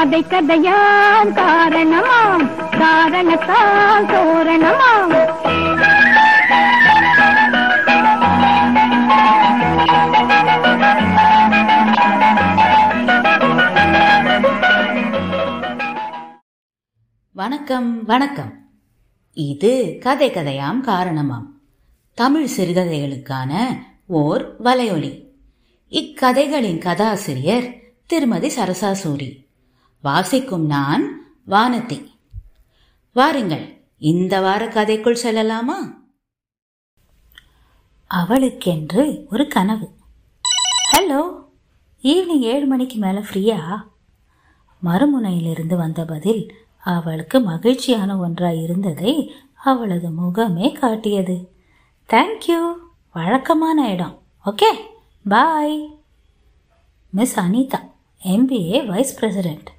கதை கதையாம் காரணமாம் காரணத்தால் தோரணமாம். வணக்கம் வணக்கம். இது கதை கதையாம் காரணமாம். தமிழ் சிறுகதைகளுக்கான ஓர் வலையொலி. இக்கதைகளின் கதாசிரியர் திருமதி சரசாசூரி வாசிக்கும் நான் வானதி. வாருங்கள் இந்த வார கதைக்குள் செல்லலாமா? அவளுக்கென்று ஒரு கனவு. ஹலோ ஈவினிங் ஏழு மணிக்கு மேலே ஃப்ரீயா? மறுமுனையிலிருந்து வந்த பதில் அவளுக்கு மகிழ்ச்சியான ஒன்றாய் இருந்ததை அவளது முகமே காட்டியது. தேங்க்யூ வழக்கமான இடம். Okay bye miss Anita MBA vice president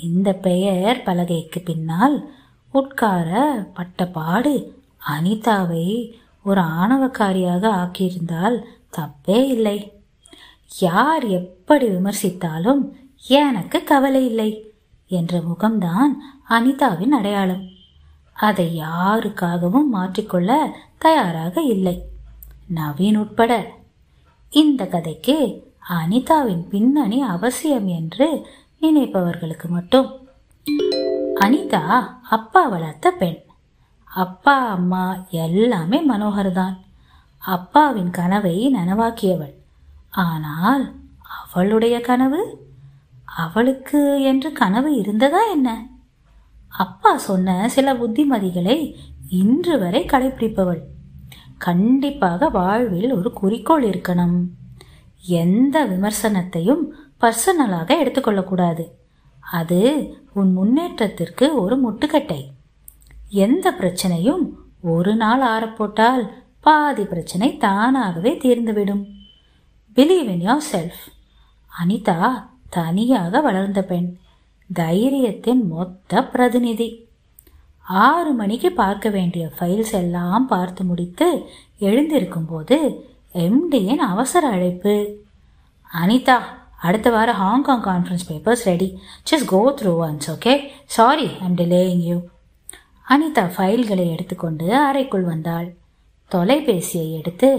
இந்த பெயர் பலகைக்கு பின்னால் உட்கார பட்ட பாடு அனிதாவை ஒரு ஆணவக்காரியாக ஆக்கியிருந்தால் தப்பே இல்லை. யார் எப்படி விமர்சித்தாலும் எனக்கு கவலை இல்லை என்ற முகம்தான் அனிதாவின் அடையாளம். அதை யாருக்காகவும் மாற்றிக்கொள்ள தயாராக இல்லை. நவீன் உட்பட. இந்த கதைக்கு அனிதாவின் பின்னணி அவசியம் என்று நினைப்பவர்களுக்கு மட்டும். அனிதா அப்பா வளர்த்த பெண். அப்பா அம்மா எல்லாமே மனோகர் தான் அப்பாவின் கனவை நனவாக்கியவள். ஆனால் அவளுடைய கனவு? அவளுக்கு என்று கனவு இருந்ததா என்ன? அப்பா சொன்ன சில புத்திமதிகளை இன்று வரை கடைபிடிப்பவள் கண்டிப்பாக வாழ்வில் ஒரு குறிக்கோள் இருக்கணும். எந்த விமர்சனத்தையும் பர்சனலாக எடுத்துக்கொள்ளக்கூடாது. அது உன் முன்னேற்றத்திற்கு ஒரு முட்டுக்கட்டை. எந்த பிரச்சனையும் ஒரு நாள் ஆறப்போட்டால் பாதி பிரச்சனை தானாகவே தீர்ந்துவிடும். Believe in yourself Anita தனியாக வளர்ந்த பெண். தைரியத்தின் மொத்த பிரதிநிதி. ஆறு மணிக்கு பார்க்க வேண்டிய ஃபைல்ஸ் எல்லாம் பார்த்து முடித்து எழுந்திருக்கும் போது எம்டியின் அவசர அழைப்பு. அனிதா அடுத்த வாரம் Hong Kong conference papers ready just go through once okay sorry I'm delaying you Anita ஃபைல்களை எடுத்துக்கொண்டு அறைக்குள் வந்தாள். தொலைபேசியை எடுத்து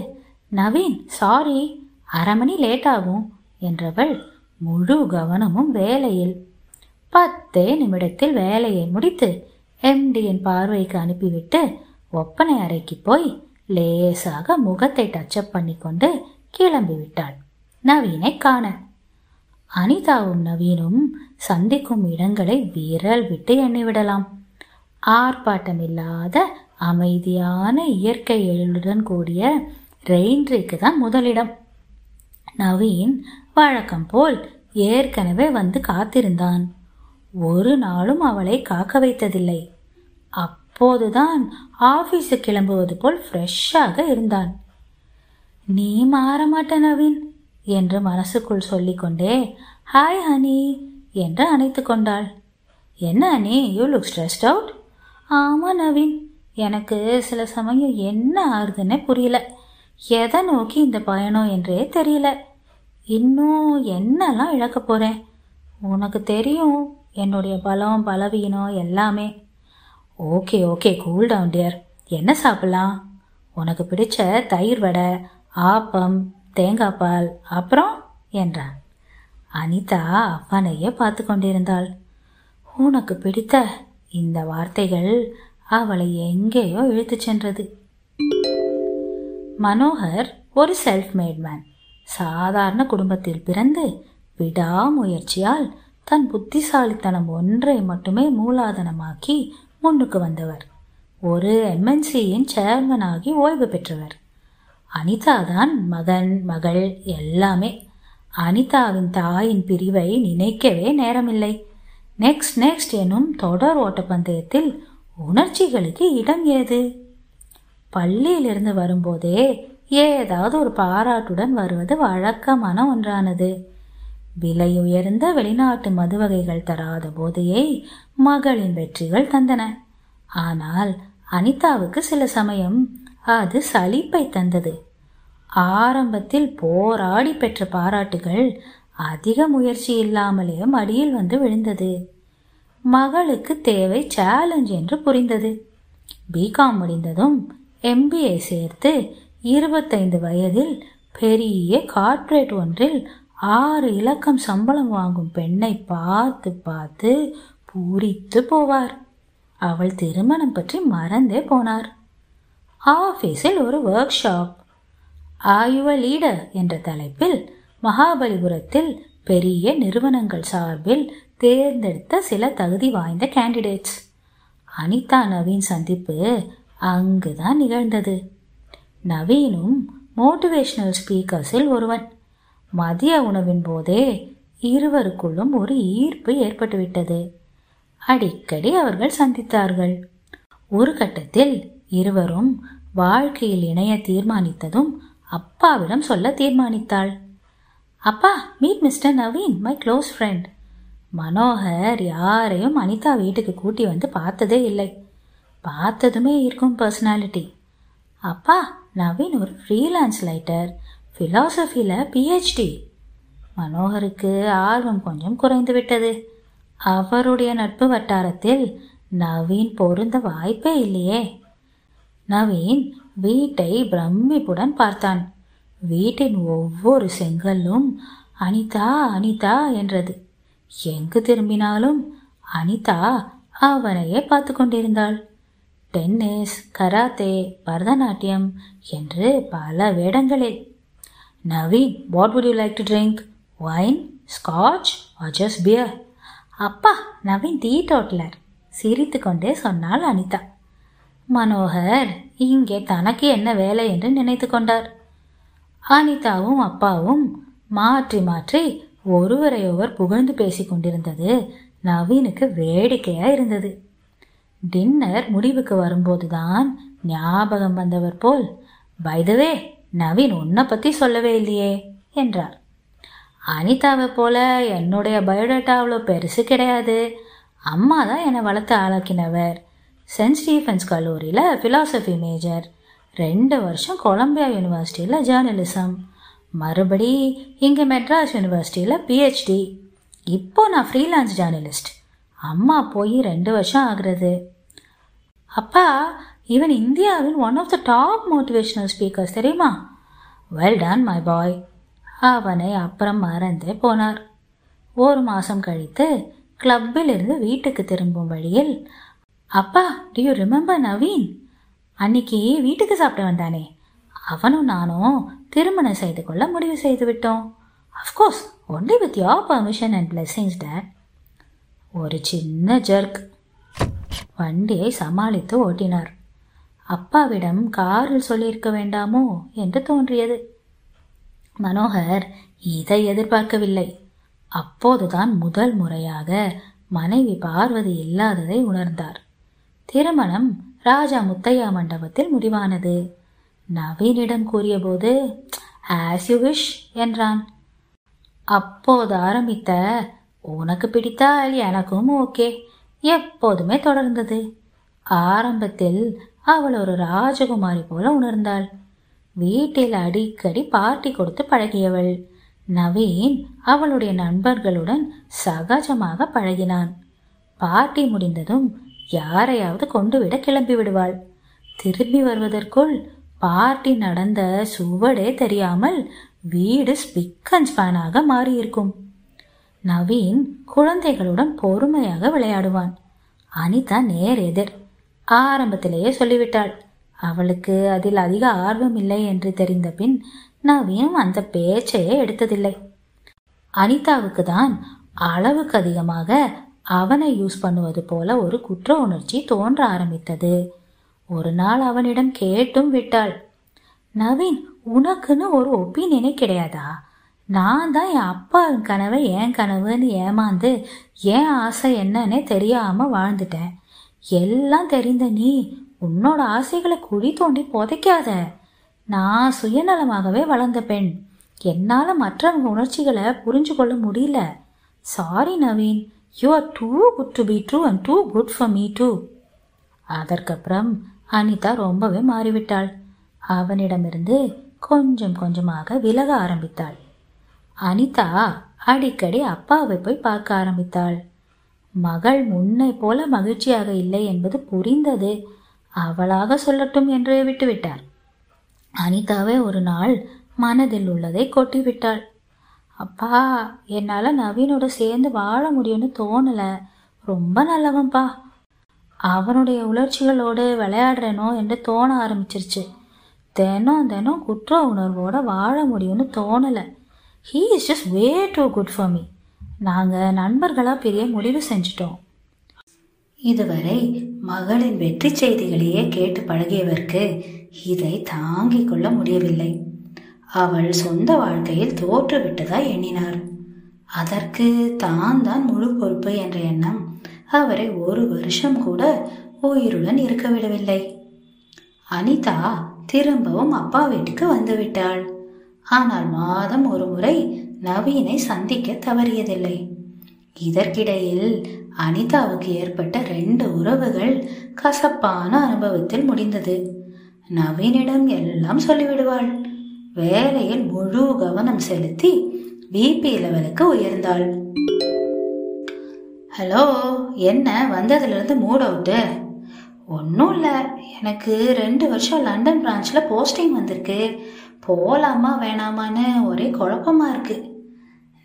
நவீன் சாரி அரை மணி லேட் ஆகும் என்றவள் முழு கவனமும் வேலையில். பத்தே நிமிடத்தில் வேலையை முடித்து எம்டியின் பார்வைக்கு அனுப்பிவிட்டு ஒப்பனை அறைக்கு போய் லேசாக முகத்தை டச்சப் பண்ணிக்கொண்டு கிளம்பி விட்டாள் நவீனை காண. அனிதாவும் நவீனும் சந்திக்கும் இடங்களை விரல் விட்டு எண்ணிவிடலாம் ஆர்ப்பாட்டம் இல்லாத அமைதியான இயற்கை எழிலுடன் கூடிய ரெயின்ட்ரிக்கு தான் முதலிடம். நவீன் வழக்கம் போல் ஏற்கனவே வந்து காத்திருந்தான். ஒரு நாளும் அவளை காக்க வைத்ததில்லை. அப்போதுதான் ஆபீஸு கிளம்புவது போல் ஃப்ரெஷ்ஷாக இருந்தான். நீ மாற மாட்ட நவீன். என்று மனசுக்குள் சொல்லிக்கொண்டே ஹாய் ஹனி என்று அணைத்து கொண்டாள். என்ன honey you look stressed out ஆமாம் நவீன். எனக்கு சில சமயம் என்ன ஆறுதுன்னே புரியல. எதை நோக்கி இந்த பயணம் என்றே தெரியல. இன்னும் என்னெல்லாம் இழக்க போகிறேன் உனக்கு தெரியும் என்னுடைய பலம் பலவீனம் எல்லாமே. Okay okay cool down dear என்ன சாப்பிட்லாம்? உனக்கு பிடிச்ச தயிர் வடை ஆப்பம் தேங்காய் பால் அப்புறம் என்றான். அனிதா அவனையே பார்த்து கொண்டிருந்தாள். உனக்கு பிடித்த இந்த வார்த்தைகள் அவளை எங்கேயோ இழுத்துச் சென்றது. மனோகர் ஒரு செல்ஃப் மேட் மேன் சாதாரண குடும்பத்தில் பிறந்து விடாமுயற்சியால் தன் புத்திசாலித்தனம் ஒன்றை மட்டுமே மூலாதனமாக்கி முன்னுக்கு வந்தவர். ஒரு எம்என்சியின் சேர்மனாகி ஓய்வு பெற்றவர். அனிதா தான் மகன் மகள் எல்லாமே. அனிதாவின் தாயின் பிரிவை நினைக்கவே நேரமில்லை. நெக்ஸ்ட் நெக்ஸ்ட் எனும் தொடர் ஓட்டப்பந்தயத்தில் உணர்ச்சிகளுக்கு இடம் ஏது? பள்ளியிலிருந்து வரும்போதே ஏதாவது ஒரு பாராட்டுடன் வருவது வழக்கமான ஒன்றானது. விலை உயர்ந்த வெளிநாட்டு மது வகைகள் தராத போதையை மகளின் வெற்றிகள் தந்தன. ஆனால் அனிதாவுக்கு சில சமயம் அது சலிப்பை தந்தது. ஆரம்பத்தில் போராடி பெற்ற பாராட்டுகள் அதிக முயற்சி இல்லாமலே மடியில் வந்து விழுந்தது. மகளுக்கு தேவை சேலஞ்ச் என்று புரிந்தது. பிகாம் முடிந்ததும் எம்பிஏ சேர்த்து இருபத்தைந்து வயதில் பெரிய கார்ப்பரேட் ஒன்றில் ஆறு இலக்கம் சம்பளம் வாங்கும் பெண்ணை பார்த்து பார்த்து பூரித்து போவார். அவள் திருமணம் பற்றி மறந்தே போனார். ஆஃபீஸில் ஒரு ஒர்க் ஷாப் ஆயுவ லீடர் என்ற தலைப்பில் மகாபலிபுரத்தில் பெரிய நிறுவனங்கள் சார்பில் தேர்ந்தெடுத்த சில தகுதி வாய்ந்த கேண்டிடேட்ஸ் அனிதா நவீன் சந்திப்பு அங்குதான் நிகழ்ந்தது. நவீனும் மோட்டிவேஷனல் ஸ்பீக்கர்ஸில் ஒருவன். மதிய உணவின் போதே இருவருக்குள்ளும் ஒரு ஈர்ப்பு ஏற்பட்டுவிட்டது. அடிக்கடி அவர்கள் சந்தித்தார்கள். ஒரு கட்டத்தில் இருவரும் வாழ்க்கையில் இணைய தீர்மானித்ததும் அப்பாவிடம் சொல்ல தீர்மானித்தாள். அப்பா meet mister Naveen my close friend Manohar யாரையும் அனிதா வீட்டுக்கு கூட்டி வந்து பார்த்ததே இல்லை. பார்த்ததுமே இருக்கும் பர்சனாலிட்டி அப்பா நவீன் ஒரு ஃப்ரீலான்ஸ் லைட்டர் ஃபிலாசபியில் பிஹெச்டி மனோகருக்கு ஆர்வம் கொஞ்சம் குறைந்து விட்டது. அவருடைய நட்பு வட்டாரத்தில் நவீன் பொருந்த வாய்ப்பே இல்லையே. நவீன் வீட்டை பிரமிப்புடன் பார்த்தான். வீட்டின் ஒவ்வொரு செங்கல்லும் அனிதா அனிதா என்றது. எங்கு திரும்பினாலும் அனிதா அவனையே பார்த்து கொண்டிருந்தாள். டென்னிஸ் கராத்தே பரதநாட்டியம் என்று பல வேடங்களில். Naveen what would you like to drink wine scotch or just beer அப்பா நவீன் டீ டோட்லர். சிரித்து கொண்டே சொன்னாள் அனிதா. மனோகர் இங்கே தனக்கு என்ன வேலை என்று நினைத்து கொண்டார். அனிதாவும் அப்பாவும் மாற்றி மாற்றி ஒருவரையொருவர் புகழ்ந்து பேசிக் கொண்டிருந்தது நவீனுக்கு வேடிக்கையா இருந்தது. டின்னர் முடிவுக்கு வரும்போதுதான் ஞாபகம் வந்தவர் போல் பைதவே நவீன் உன்னை பத்தி சொல்லவே இல்லையே என்றார். அனிதாவை போல என்னுடைய பயோடேட்டா அவ்வளோ பெருசு கிடையாது. அம்மா தான் என்னை வளர்த்து ஆளாக்கினவர். சென்ட் ஸ்டீஃபன்ஸ் கல்லூரியில் ஃபிலாசபி மேஜர் ரெண்டு வருஷம் கொலம்பியா யூனிவர்சிட்டியில் ஜேர்னலிசம் மறுபடி இங்கே மெட்ராஸ் யூனிவர்சிட்டியில் பிஹெச்டி இப்போ நான் ஃப்ரீலான்ஸ் ஜேர்னலிஸ்ட் அம்மா போய் ரெண்டு வருஷம் ஆகுறது. அப்பா இவன் இந்தியாவின் one of the top motivational speakers தெரியுமா? வெல் டன் மை பாய் அவனை அப்புறம் மறந்தே போனார். ஒரு மாதம் கழித்து கிளப்பில் இருந்து வீட்டுக்கு திரும்பும் வழியில் அப்பா டு யூ ரிமெம்பர் நவீன் அன்னைக்கு வீட்டுக்கு சாப்பிட வந்தானே. அவனும் நானும் திருமணம் செய்து கொள்ள முடிவு செய்து விட்டோம் of course only with your permission and blessings dad ஒரு சின்ன ஜர்க் வண்டியை சமாளித்து ஓட்டினார். அப்பாவிடம் காரில் சொல்லியிருக்க வேண்டாமோ என்று தோன்றியது. மனோகர் இதை எதிர்பார்க்கவில்லை. அப்போதுதான் முதல் முறையாக மனைவி பார்வதி இல்லாததை உணர்ந்தார். திருமணம் ராஜா முத்தையா மண்டபத்தில் முடிவானது. நவீனிடம் கூறியபோது ஆஸ் யூ விஷ் என்றான். அப்போது ஆரம்பித்த உனக்கு பிடித்தால் எனக்கும் ஓகே எப்போதுமே தொடர்ந்தது. ஆரம்பத்தில் அவள் ஒரு ராஜகுமாரி போல உணர்ந்தாள். வீட்டில் அடிக்கடி பார்ட்டி கொடுத்து பழகியவள். நவீன் அவளுடைய நண்பர்களுடன் சகஜமாக பழகினான். பார்ட்டி முடிந்ததும் யாரையாவது கொண்டு விட கிளம்பி விடுவாள் திரும்பி வருவதற்குள் பார்ட்டி நடந்த சுவடே தெரியாமல் வீடு ஸ்பிக் அண்ட் ஸ்பேனாக மாறியிருக்கும். நவீன் குழந்தைகளுடன் பொறுமையாக விளையாடுவான். அனிதா நேர் எதிர். ஆரம்பத்திலேயே சொல்லிவிட்டாள் அவளுக்கு அதில் அதிக ஆர்வம் இல்லை என்று தெரிந்த பின் நவீனும் அந்த பேச்சையே எடுத்ததில்லை. அனிதாவுக்கு தான் அளவுக்கு அதிகமாக அவனை யூஸ் பண்ணுவது போல ஒரு குற்ற உணர்ச்சி தோன்ற ஆரம்பித்தது. ஒரு நாள் அவனிடம் கேட்டும் விட்டாள் நவீன் உனக்குன்னு ஒரு ஒப்பீனியனே கிடையாதா? நான் தான் என் அப்பா கனவை என் கனவுன்னு ஏமாந்து என் ஆசை என்னன்னே தெரியாம வாழ்ந்துட்டேன். எல்லாம் தெரிந்த நீ உன்னோட ஆசைகளை குழி தோண்டி புதைக்காத. நான் சுயநலமாகவே வளர்ந்த பெண். என்னால் மற்றவங்க உணர்ச்சிகளை புரிஞ்சு கொள்ள முடியல. Sorry Naveen. You are too good to be true and too good for me too அதற்கப்புறம் அனிதா ரொம்பவே மாறிவிட்டாள். அவனிடமிருந்து கொஞ்சம் கொஞ்சமாக விலக ஆரம்பித்தாள். அனிதா அடிக்கடி அப்பாவை போய் பார்க்க ஆரம்பித்தாள். மகள் முன்னை போல மகிழ்ச்சியாக இல்லை என்பது புரிந்தது. அவளாக சொல்லட்டும் என்று விட்டுவிட்டார். அனிதாவே ஒரு நாள் மனதில் உள்ளதை கொட்டிவிட்டாள். அப்பா என்னால் நவீனோட சேர்ந்து வாழ முடியும்னு தோணலை. ரொம்ப நல்லவன்ப்பா. அவனுடைய உணர்ச்சிகளோடு விளையாடுறேனோ என்று தோண ஆரம்பிச்சிருச்சு. தினம் தினம் குற்ற உணர்வோட வாழ முடியும்னு தோணலை. He is just way too good for me நாங்கள் நண்பர்களாக பெரிய முடிவு செஞ்சிட்டோம். இதுவரை மகளின் வெற்றி செய்திகளையே கேட்டு பழகியவருக்கு இதை தாங்கிக் கொள்ள முடியவில்லை. அவள் சொந்த வாழ்க்கையில் தோற்றுவிட்டதா எண்ணினார். அதற்கு தான் தான் முழு பொறுப்பு என்ற எண்ணம் அவரை ஒரு வருஷம் கூட உயிருடன் இருக்க விடவில்லை. அனிதா திரும்பவும் அப்பா வீட்டுக்கு வந்துவிட்டாள் ஆனால் மாதம் ஒரு முறை நவீனை சந்திக்க தவறியதில்லை. இதற்கிடையில் அனிதாவுக்கு ஏற்பட்ட ரெண்டு உறவுகள் கசப்பான அனுபவத்தில் முடிந்தது. நவீனிடம் எல்லாம் சொல்லிவிடுவாள். வேலையில் முழு கவனம் செலுத்தி பிபி லெவலுக்கு உயர்ந்தாள். ஹலோ என்ன வந்ததுலேருந்து மூட் அவுட்டு? ஒன்றும் இல்லை. எனக்கு ரெண்டு வருஷம் லண்டன் பிரான்ச்சில் போஸ்டிங் வந்திருக்கு. போகலாமா வேணாமான்னு ஒரே குழப்பமா இருக்குது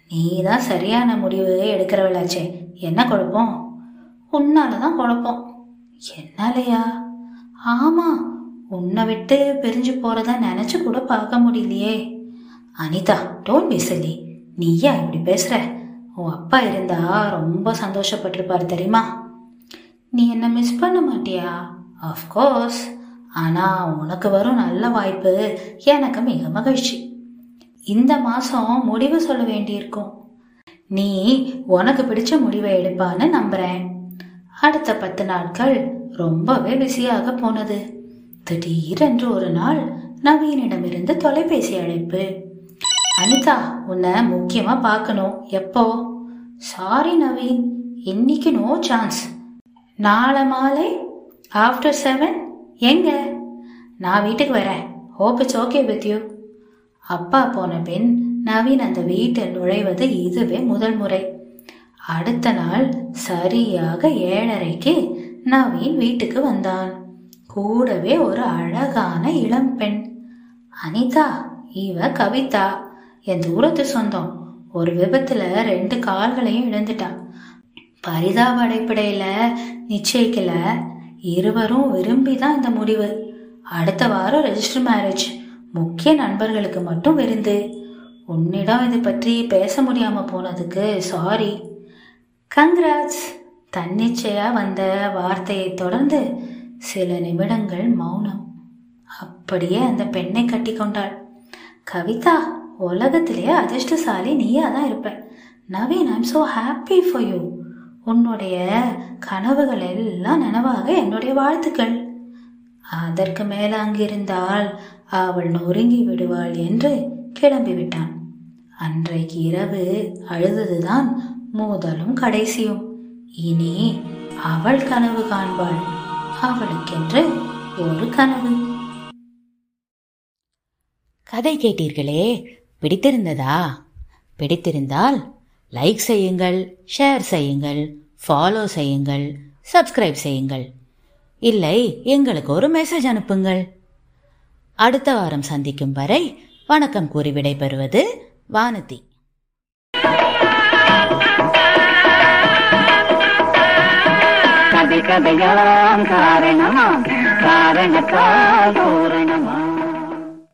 நீ தான் சரியான முடிவு எடுக்கிறவளாச்சே. என்ன குழப்பம்? உன்னால தான் குழப்பம். என்னாலயா? ஆமாம் உன்னை விட்டு பிரிஞ்சு போகிறத நினச்சி கூட பார்க்க முடியலையே. அனிதா டோன் பேசலி நீயா இப்படி பேசுகிற உன் அப்பா இருந்தா ரொம்ப சந்தோஷப்பட்டிருப்பாரு தெரியுமா? நீ என்ன மிஸ் பண்ண மாட்டியா? அஃப்கோர்ஸ் ஆனால் உனக்கு வரும் நல்ல வாய்ப்பு. எனக்கு மிக மகிழ்ச்சி. இந்த மாதம் முடிவு சொல்ல வேண்டியிருக்கும். நீ உனக்கு பிடிச்ச முடிவை எடுப்பான்னு நம்புறேன். அடுத்த பத்து நாட்கள் ரொம்பவே பிஸியாக போனது. திடீரென்று ஒரு நாள் நவீனிடமிருந்து தொலைபேசி அழைப்பு. அனிதா உன்னை முக்கியமா பார்க்கணும். எப்போ? சாரி நவீன். இன்னைக்கு நோ சான்ஸ் நாளை மாலை ஆஃப்டர் செவன் எங்க? நான் வீட்டுக்கு வரேன். Hope it's okay with you அப்பா போன பின் நவீன் அந்த வீட்டில் நுழைவது இதுவே முதல் முறை. அடுத்த நாள் சரியாக ஏழரைக்கு நவீன் வீட்டுக்கு வந்தான். கூடவே ஒரு அழகான இளம் பெண் அனிதா இவ கவிதா என் தூரத்து சொந்தம். ஒரு விபத்துல ரெண்டு கால்களையும் இழந்துட்டான் பரிதாப அடிப்படையில நிச்சயிக்கல. இருவரும் விரும்பி தான் இந்த முடிவு. அடுத்த வாரம் ரெஜிஸ்டர் மேரேஜ் முக்கிய நண்பர்களுக்கு மட்டும் விருந்து. உன்னிடம் இது பற்றி பேச முடியாம போனதுக்கு சாரி கங்க்ராட்ஸ் தன்னிச்சையா வந்த வார்த்தையை தொடர்ந்து சில நிமிடங்கள் மௌனம். அப்படியே அந்த பெண்ணை கட்டி கொண்டாள். கவிதா உலகத்திலேயே அதிர்ஷ்டசாலி நீயா தான் இருப்ப. Naveen I'm so happy for you உன்னுடைய கனவுகள் எல்லாம் நனவாக என்னுடைய வாழ்த்துக்கள். அதற்கு மேல அங்கிருந்தால் அவள் நொறுங்கி விடுவாள் என்று கிளம்பி விட்டான். அன்றைக்கு இரவு அழுததுதான் முதலும் கடைசியும். இனி அவள் கனவு காண்பாள். அவளுக்கென்று ஒரு கனவு. கதை கேட்டீர்களே பிடித்திருந்ததா? பிடித்திருந்தால் லைக் செய்யுங்கள் ஷேர் செய்யுங்கள் ஃபாலோ செய்யுங்கள் சப்ஸ்கிரைப் செய்யுங்கள். இல்லை எங்களுக்கு ஒரு மெசேஜ் அனுப்புங்கள். அடுத்த வாரம் சந்திக்கும் வரை வணக்கம் கூறி விடைபெறுவது வானதி. கதை கதையாம் காரணமாம் காரணத்தால் பூரணமாம்